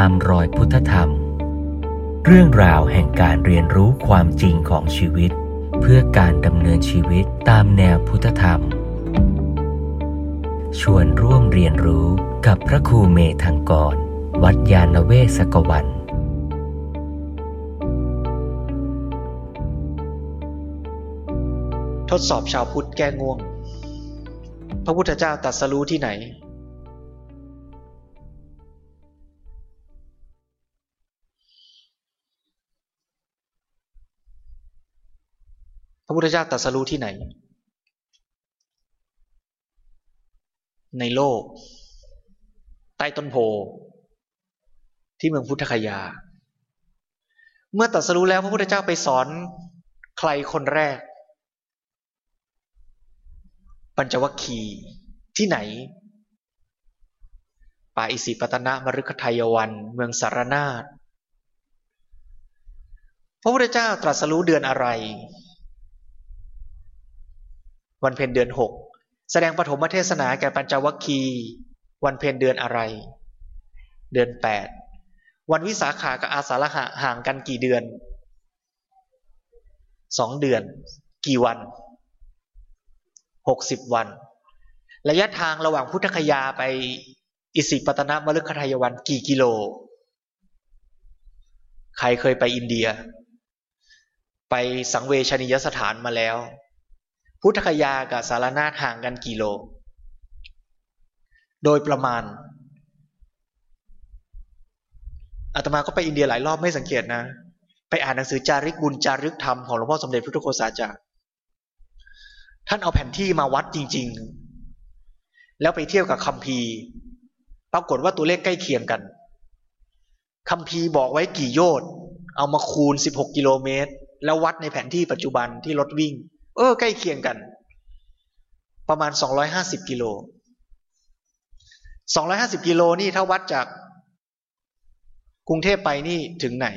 ตามรอยพุทธธรรม เรื่องราวแห่งการเรียนรู้ความจริงของชีวิต เพื่อการดำเนินชีวิตตามแนวพุทธธรรม ชวนร่วมเรียนรู้กับพระครูเมธังกร วัดยาณเวศกวันทดสอบชาวพุทธแก้ง่วง พระพุทธเจ้าตรัสรู้ที่ไหน พระพุทธเจ้าตรัสรู้ที่ไหน ในโลก ใต้ต้นโพที่เมืองพุทธคยา เมื่อตรัสรู้แล้วพระพุทธเจ้าไปสอนใครคนแรก ปัญจวัคคีย์ที่ไหน ป่าอิสิปตนะมฤคทายวัน เมืองสารนาฏพระพุทธเจ้าตรัสรู้เดือนอะไร วันเพ็ญเดือนหกแสดงปฐมเทศนาแก่ปัญจวัคคีย์วันเพ็ญเดือนอะไร เดือนแปดวันวิสาขากับอาสาฬหะห่างกันกี่เดือนสองเดือน กี่วันหกสิบวัน ระยะทางระหว่างพุทธคยาไปอิสิปตนมฤคทายวันกี่กิโล ใครเคยไปอินเดีย ไปสังเวชนียสถานมาแล้ว พุทธคยากับสารนาห่างกันกี่โล โดยประมาณอาตมาก็ไปอินเดียหลายรอบไม่สังเกตนะ ไปอ่านหนังสือจาริกบุญจารึกธรรมของหลวงพ่อสมเด็จพระพุทธโฆษาจารย์ท่านเอาแผนที่มาวัดจริง ๆ แล้วไปเทียบกับคัมภีร์ ปรากฏว่าตัวเลขใกล้เคียงกันคัมภีร์บอกไว้กี่โยชน์เอามาคูณ 16 กิโลเมตร แล้ววัดในแผนที่ปัจจุบันที่รถวิ่ง เออ ใกล้เคียงกัน ประมาณ 250 กิโล 250 กิโลนี่ถ้าวัดจาก กรุงเทพไปนี่ถึงไหน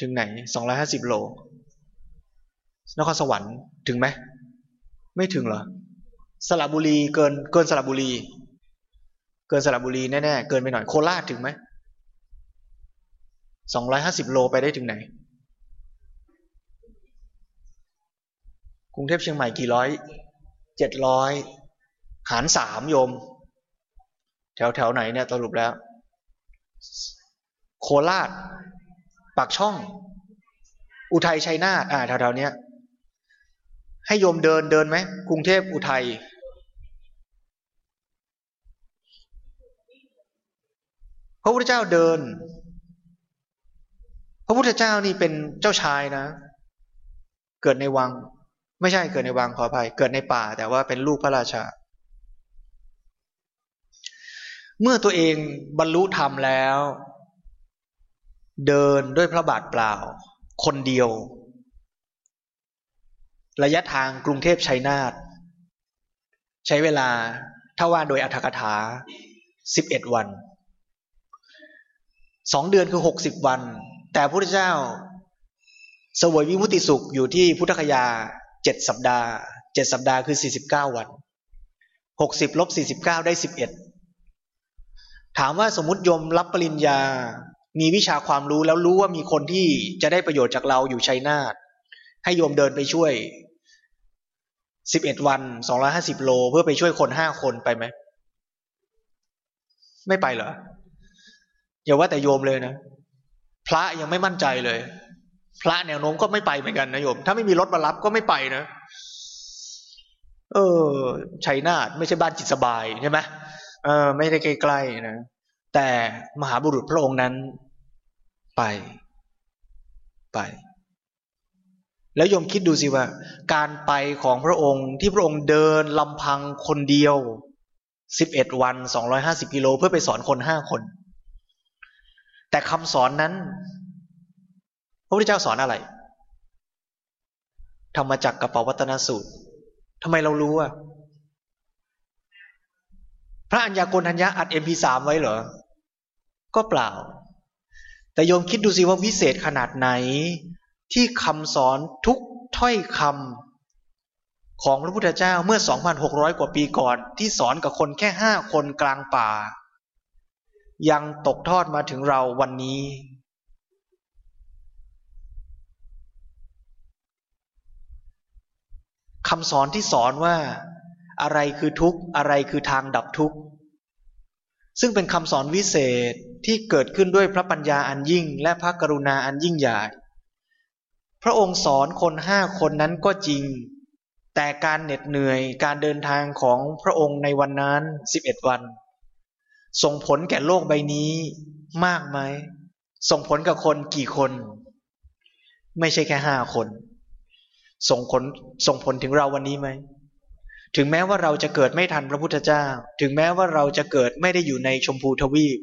ถึงไหน 250 โล นครสวรรค์ถึงไหม ไม่ถึงเหรอ สระบุรีเกินเกินสระบุรี เกินสระบุรีแน่ๆ เกินไปหน่อย โคราชถึงไหมสองร้อยห้าสิบโลไปได้ถึงไหน กรุงเทพเชียงใหม่กี่ร้อยเจ็ดร้อยหารสามโยม แถวแถวไหนเนี่ยสรุปแล้ว โคราชปากช่อง อุทัยชัยนาทอ่าแถวแถวเนี้ยให้โยมเดินเดินไหมกรุงเทพอุทัยพระพุทธเจ้าเดิน พระพุทธเจ้านี่เป็นเจ้าชายนะ เกิดในวัง ไม่ใช่เกิดในวังขออภัย เกิดในป่า แต่ว่าเป็นลูกพระราชา เมื่อตัวเองบรรลุธรรมแล้ว เดินด้วยพระบาทเปล่า คนเดียว ระยะทางกรุงเทพชัยนาทใช้เวลาถ้าว่าโดยอัธกถาสิบเอ็ดวันสองเดือนคือหกสิบวัน แต่พระพุทธเจ้าเสวยวิมุติสุขอยู่ที่พุทธคยา เจ็ดสัปดาห์เจ็ดสัปดาห์คือสี่สิบเก้าวันหกสิบลบสี่สิบเก้าได้สิบเอ็ดถามว่าสมมติยมรับปริญญา มีวิชาความรู้แล้วรู้ว่ามีคนที่จะได้ประโยชน์จากเราอยู่ชัยนาทให้โยมเดินไปช่วยสิบเอ็ดวันสองร้อยห้าสิบโล เพื่อไปช่วยคนห้าคนไปไหม ไม่ไปเหรออย่าว่าแต่โยมเลยนะ พระยังไม่มั่นใจเลย พระแนวโน้มก็ไม่ไปเหมือนกันนะโยม ถ้าไม่มีรถมารับก็ไม่ไปนะ เออชัยนาทไม่ใช่บ้านจิตสบายใช่ไหมเออ ไม่ได้ใกล้ๆนะ แต่มหาบุรุษพระองค์นั้นไป ไป แล้วโยมคิดดูสิว่า การไปของพระองค์ที่พระองค์เดินลำพังคนเดียวสิบเอ็ดวันสองร้อยห้าสิบกิโลเพื่อไปสอนคนห้าคน แต่คำสอนนั้น ระพุทธเจ้าสอนอะไร ธรรมจักรกับปวัตนสูตรทำไมเรารู้อะพระอัญญาโกณทัญญาอัดเอ็มพีสามไว้เหรอ ก็เปล่า แต่โยมคิดดูสิว่าวิเศษขนาดไหน ที่คำสอนทุกถ้อยคำของพระพุทธเจ้าเมื่อ 2,600 กว่าปีก่อนที่สอนกับคนแค่ห้าคนกลางป่า ยังตกทอดมาถึงเราวันนี้ คำสอนที่สอนว่าอะไรคือทุกข์อะไรคือทางดับทุกข์ ซึ่งเป็นคำสอนวิเศษที่เกิดขึ้นด้วยพระปัญญาอันยิ่ง และพระกรุณาอันยิ่งใหญ่ พระองค์สอนคนห้าคนนั้นก็จริง แต่การเหน็ดเหนื่อยการเดินทางของพระองค์ในวันนั้นสิบเอ็ดวัน ส่งผลแก่โลกใบนี้มากไหม ส่งผลกับคนกี่คน ไม่ใช่แค่ห้าคน ส่งผลส่งผลถึงเราวันนี้ไหมถึงแม้ว่าเราจะเกิดไม่ทันพระพุทธเจ้า ถึงแม้ว่าเราจะเกิดไม่ได้อยู่ในชมพูทวีป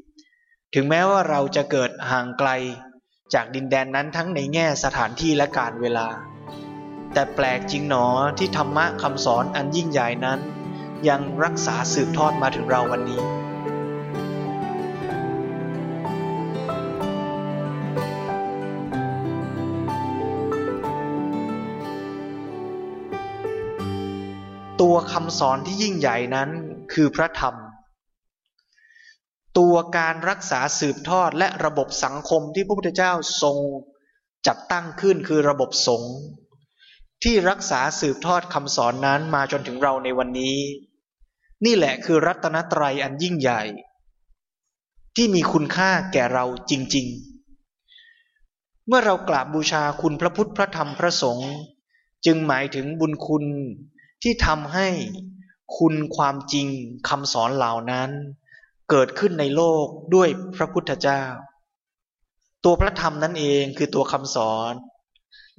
ถึงแม้ว่าเราจะเกิดห่างไกล จากดินแดนนั้นทั้งในแง่สถานที่และการเวลา แต่แปลกจริงหนอที่ธรรมะคำสอนอันยิ่งใหญ่นั้น ยังรักษาสืบทอดมาถึงเราวันนี้ ตัวคำสอนที่ยิ่งใหญ่นั้นคือพระธรรม ตัวการรักษาสืบทอดและระบบสังคมที่พระพุทธเจ้าทรงจัดตั้งขึ้นคือระบบสงฆ์ที่รักษาสืบทอดคำสอนนั้นมาจนถึงเราในวันนี้ นี่แหละคือรัตนตรัยอันยิ่งใหญ่ ที่มีคุณค่าแก่เราจริง ๆ เมื่อเรากราบบูชาคุณพระพุทธพระธรรมพระสงฆ์จึงหมายถึงบุญคุณ ที่ทำให้คุณความจริงคำสอนเหล่านั้น เกิดขึ้นในโลกด้วยพระพุทธเจ้า ตัวพระธรรมนั่นเองคือตัวคำสอน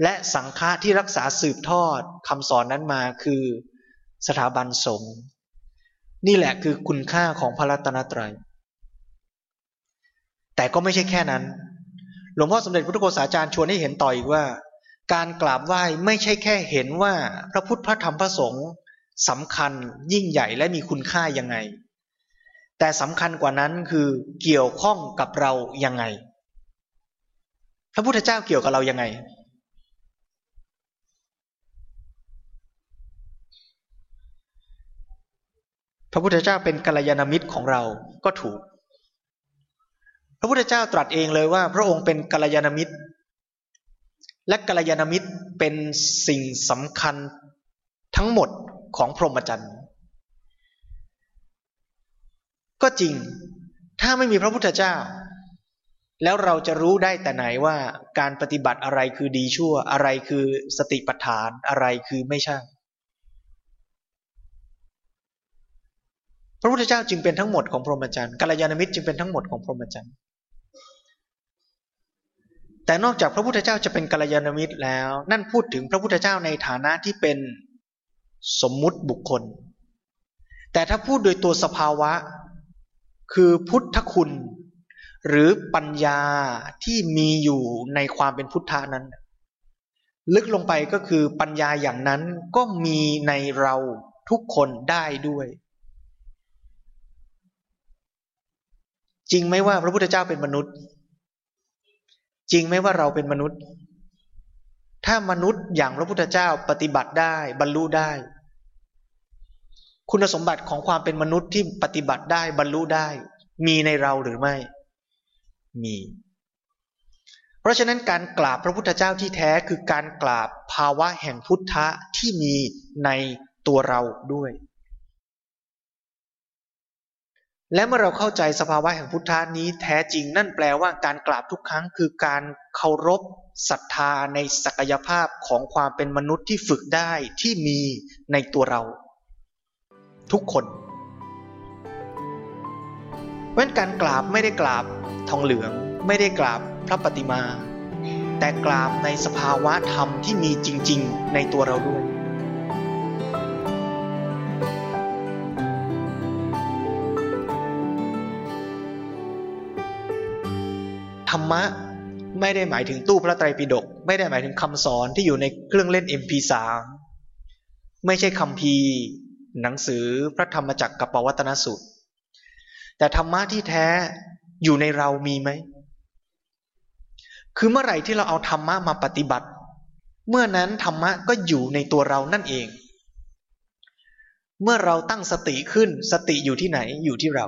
และสังฆะที่รักษาสืบทอดคำสอนนั้นมาคือสถาบันสงฆ์นี่แหละคือคุณค่าของพระรัตนตรัย แต่ก็ไม่ใช่แค่นั้น หลวงพ่อสมเด็จพระพุทธโฆษาจารย์ชวนให้เห็นต่ออีกว่า การกราบไหว้ไม่ใช่แค่เห็นว่าพระพุทธพระธรรมพระสงฆ์สำคัญยิ่งใหญ่และมีคุณค่ายังไง แต่สำคัญกว่านั้นคือเกี่ยวข้องกับเรายังไง พระพุทธเจ้าเกี่ยวกับเรายังไง พระพุทธเจ้าเป็นกัลยาณมิตรของเราก็ถูก พระพุทธเจ้าตรัสเองเลยว่า พระองค์เป็นกัลยาณมิตร และกัลยาณมิตรเป็นสิ่งสำคัญทั้งหมดของพรหมจรรย์ ก็จริง ถ้าไม่มีพระพุทธเจ้า แล้วเราจะรู้ได้แต่ไหนว่าการปฏิบัติอะไรคือดีชั่ว อะไรคือสติปัฏฐาน อะไรคือไม่ใช่ พระพุทธเจ้าจึงเป็นทั้งหมดของพรหมจรรย์กัลยาณมิตรจึงเป็นทั้งหมดของพรหมจรรย์ แต่นอกจากพระพุทธเจ้าจะเป็นกัลยาณมิตรแล้ว นั่นพูดถึงพระพุทธเจ้าในฐานะที่เป็นสมมุติบุคคล แต่ถ้าพูดโดยตัวสภาวะ คือพุทธคุณ หรือปัญญาที่มีอยู่ในความเป็นพุทธานั้น ลึกลงไปก็คือปัญญาอย่างนั้นก็มีในเราทุกคนได้ด้วย จริงไหมว่าพระพุทธเจ้าเป็นมนุษย์ จริงไหมว่าเราเป็นมนุษย์ ถ้ามนุษย์อย่างพระพุทธเจ้าปฏิบัติได้บรรลุได้ คุณสมบัติของความเป็นมนุษย์ที่ปฏิบัติได้บรรลุได้ มีในเราหรือไม่ มี เพราะฉะนั้นการกราบพระพุทธเจ้าที่แท้คือการกราบภาวะแห่งพุทธะที่มีในตัวเราด้วย และเมื่อเราเข้าใจสภาวะแห่งพุทธานี้แท้จริงนั่นแปลว่าการกราบทุกครั้งคือการเคารพศรัทธาในศักยภาพของความเป็นมนุษย์ที่ฝึกได้ที่มีในตัวเรา ทุกคนเพราะการกราบไม่ได้กราบทองเหลือง ไม่ได้กราบพระปฏิมา แต่กราบในสภาวะธรรมที่มีจริง ๆ ในตัวเราด้วย มะ ไม่ได้หมายถึงตู้พระไตรปิฎกไม่ได้หมายถึงคำสอนที่อยู่ในเครื่องเล่น MP3 ไม่ใช่คำพีหนังสือพระธรรมจักรกับปวัตนสูตร แต่ธรรมะที่แท้อยู่ในเรามีไหม คือเมื่อไหร่ที่เราเอาธรรมะมาปฏิบัติ เมื่อนั้นธรรมะก็อยู่ในตัวเรานั่นเอง เมื่อเราตั้งสติขึ้นสติอยู่ที่ไหนอยู่ที่เรา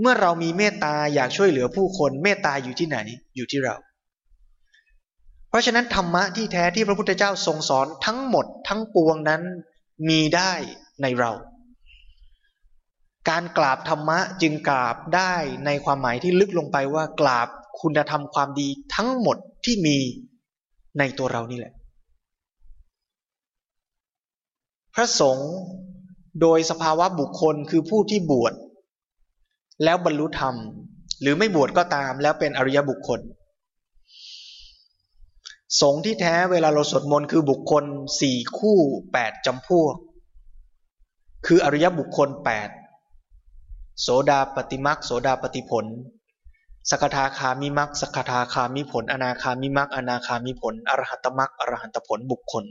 เมื่อเรามีเมตตาอยากช่วยเหลือผู้คนเมตตาอยู่ที่ไหนอยู่ที่เรา เพราะฉะนั้นธรรมะที่แท้ที่พระพุทธเจ้าทรงสอนทั้งหมดทั้งปวงนั้นมีได้ในเรา การกราบธรรมะจึงกราบได้ในความหมายที่ลึกลงไปว่ากราบคุณธรรมความดีทั้งหมดที่มีในตัวเรานี่แหละ พระสงฆ์โดยสภาวะบุคคลคือผู้ที่บวช แล้วบรรลุธรรม หรือไม่บวชก็ตามแล้วเป็นอริยบุคคล สงที่แท้เวลาเราสวดมนต์คือบุคคลสี่คู่แปดจำพวก คืออริยบุคคลแปดโสดาปฏิมักโสดาปฏิผลสกทาคามิมักสกทาคามิผล อนาคามิมักอนาคามิผล อรหัตมักอรหัตผลบุคคล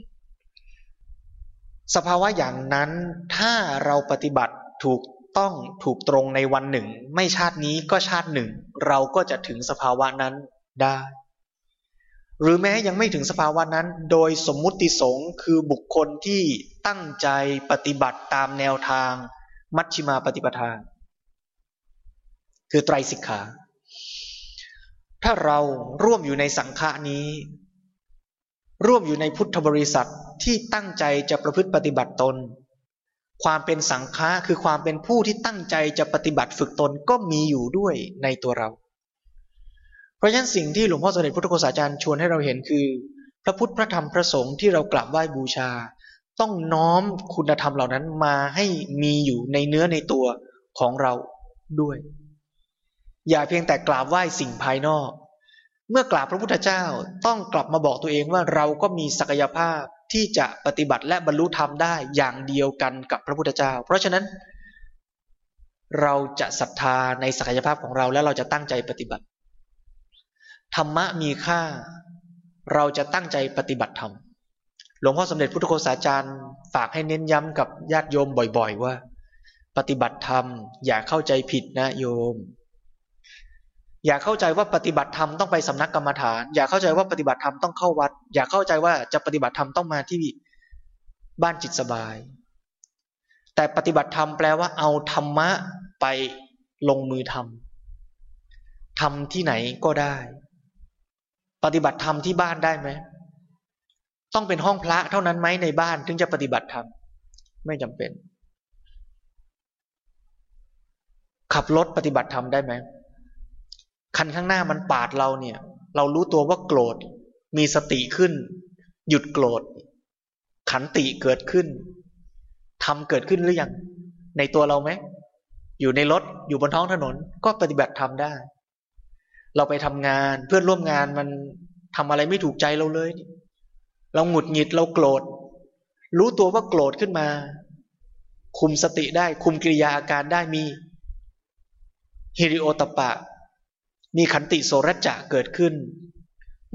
สภาวะอย่างนั้นถ้าเราปฏิบัติถูก ต้องถูกตรงในวันหนึ่ง ไม่ชาตินี้ก็ชาติหนึ่ง เราก็จะถึงสภาวะนั้นได้ หรือแม้ยังไม่ถึงสภาวะนั้น โดยสมมุติสงฆ์คือบุคคลที่ตั้งใจปฏิบัติตามแนวทาง มัชชิมาปฏิปทา คือไตรสิกขา ถ้าเราร่วมอยู่ในสังฆานี้ ร่วมอยู่ในพุทธบริษัทที่ตั้งใจจะประพฤติปฏิบัติตน ความเป็นสังฆะคือความเป็นผู้ที่ตั้งใจจะปฏิบัติฝึกตนก็มีอยู่ด้วยในตัวเรา เพราะฉะนั้นสิ่งที่หลวงพ่อสมเด็จพุทธโฆษาจารย์ชวนให้เราเห็นคือ พระพุทธพระธรรมพระสงฆ์ที่เรากราบไหว้บูชา ต้องน้อมคุณธรรมเหล่านั้นมาให้มีอยู่ในเนื้อในตัวของเราด้วย อย่าเพียงแต่กราบไหว้สิ่งภายนอก เมื่อกราบพระพุทธเจ้าต้องกลับมาบอกตัวเองว่าเราก็มีศักยภาพ ที่จะปฏิบัติและบรรลุธรรมได้อย่างเดียวกันกับพระพุทธเจ้า เพราะฉะนั้น เราจะศรัทธาในศักยภาพของเราและเราจะตั้งใจปฏิบัติ ธรรมะมีค่า เราจะตั้งใจปฏิบัติธรรมหลวงพ่อสมเด็จพุทธโฆษาจารย์ฝากให้เน้นย้ำกับญาติโยมบ่อย ๆ ว่า ปฏิบัติธรรมอย่าเข้าใจผิดนะโยม อย่าเข้าใจว่าปฏิบัติธรรมต้องไปสำนักกรรมฐาน อย่าเข้าใจว่าปฏิบัติธรรมต้องเข้าวัด อย่าเข้าใจว่าจะปฏิบัติธรรมต้องมาที่บ้านจิตสบาย แต่ปฏิบัติธรรมแปลว่าเอาธรรมะไปลงมือทำทำที่ไหนก็ได้ ปฏิบัติธรรมที่บ้านได้ไหมต้องเป็นห้องพระเท่านั้นไหมในบ้านถึงจะปฏิบัติธรรมไม่จำเป็น ขับรถปฏิบัติธรรมได้ไหม คันข้างหน้ามันปาดเราเนี่ย เรารู้ตัวว่าโกรธ มีสติขึ้น หยุดโกรธ ขันติเกิดขึ้นทำเกิดขึ้นหรือยังในตัวเราไหมอยู่ในรถอยู่บนท้องถนนก็ปฏิบัติทำได้ เราไปทำงานเพื่อนร่วมงานมันทำอะไรไม่ถูกใจเราเลย เราหงุดหงิดเราโกรธ รู้ตัวว่าโกรธขึ้นมา คุมสติได้คุมกิริยาอาการได้มีฮิริโอตปะ มีขันติโสรัจจะเกิดขึ้น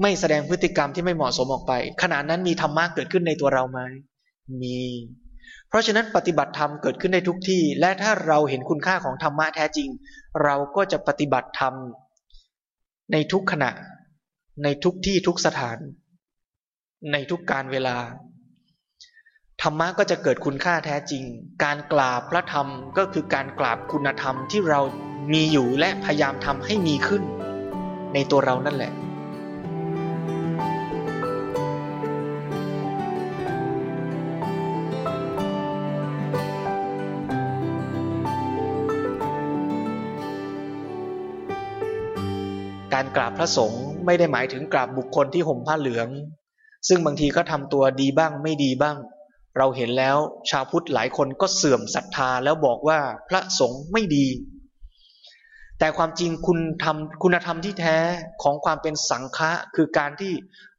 ไม่แสดงพฤติกรรมที่ไม่เหมาะสมออกไป ขณะนั้นมีธรรมะเกิดขึ้นในตัวเราไหมมี เพราะฉะนั้นปฏิบัติธรรมเกิดขึ้นในทุกที่ และถ้าเราเห็นคุณค่าของธรรมะแท้จริง เราก็จะปฏิบัติธรรมในทุกขณะ ในทุกที่ทุกสถาน ในทุกการเวลา ธรรมะก็จะเกิดคุณค่าแท้จริง การกราบพระธรรมก็คือการกราบคุณธรรมที่เรามีอยู่และพยายามทำให้มีขึ้น ในตัวเรานั่นแหละการกราบพระสงฆ์ไม่ได้หมายถึงกราบบุคคลที่ห่มผ้าเหลือง ซึ่งบางทีก็ทำตัวดีบ้างไม่ดีบ้าง เราเห็นแล้วชาวพุทธหลายคนก็เสื่อมศรัทธาแล้วบอกว่าพระสงฆ์ไม่ดี แต่ความจริงคุณทำคุณธรรมที่แท้ของความเป็นสังฆะคือการที่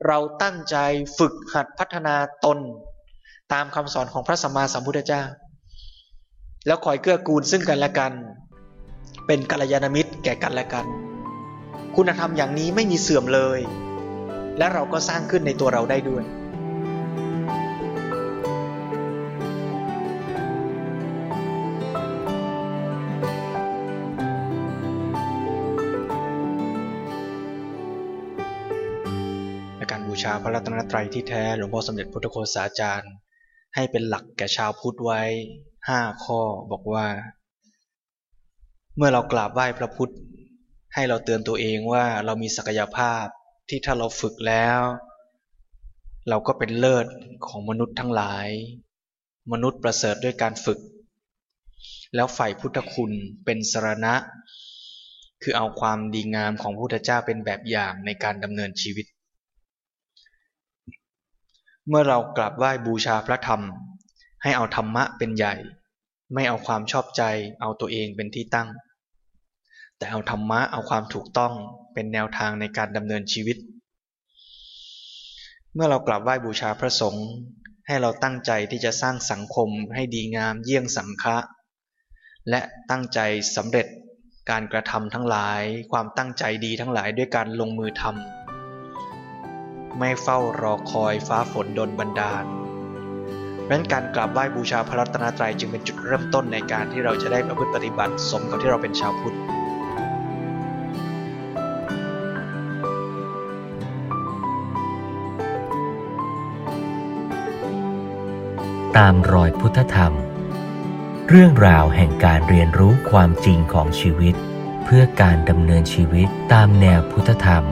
เราตั้งใจฝึกหัดพัฒนาตน ตามคำสอนของพระสัมมาสัมพุทธเจ้า แล้วคอยเกื้อกูลซึ่งกันและกัน เป็นกัลยาณมิตรแก่กันและกัน คุณธรรมอย่างนี้ไม่มีเสื่อมเลย และเราก็สร้างขึ้นในตัวเราได้ด้วย พระรัตนตรัยที่แท้หลวงพ่อสมเด็จพุทธโฆษาจารย์ ให้เป็นหลักแก่ชาวพุทธไว้ห้าข้อบอกว่า เมื่อเรากราบไหว้พระพุทธ ให้เราเตือนตัวเองว่าเรามีศักยภาพที่ถ้าเราฝึกแล้ว เราก็เป็นเลิศของมนุษย์ทั้งหลาย มนุษย์ประเสริฐด้วยการฝึก แล้วฝ่ายพุทธคุณเป็นสรณะ คือเอาความดีงามของพระพุทธเจ้าเป็นแบบอย่างในการดำเนินชีวิต เมื่อเรากราบไหว้บูชาพระธรรม ให้เอาธรรมะเป็นใหญ่ ไม่เอาความชอบใจ เอาตัวเองเป็นที่ตั้ง แต่เอาธรรมะเอาความถูกต้องเป็นแนวทางในการดำเนินชีวิต เมื่อเรากราบไหว้บูชาพระสงฆ์ให้เราตั้งใจที่จะสร้างสังคมให้ดีงามเยี่ยงสังฆะและตั้งใจสำเร็จการกระทำทั้งหลาย ความตั้งใจดีทั้งหลายด้วยการลงมือทำ ไม่เฝ้ารอคอยฟ้าฝนดนบันดาลนั้นการกราบไหว้บูชาพระรัตนตรัยจึงเป็นจุดเริ่มต้นในการที่เราจะได้ประพฤติปฏิบัติสมกับที่เราเป็นชาวพุทธตามรอยพุทธธรรม เรื่องราวแห่งการเรียนรู้ความจริงของชีวิต เพื่อการดำเนินชีวิตตามแนวพุทธธรรม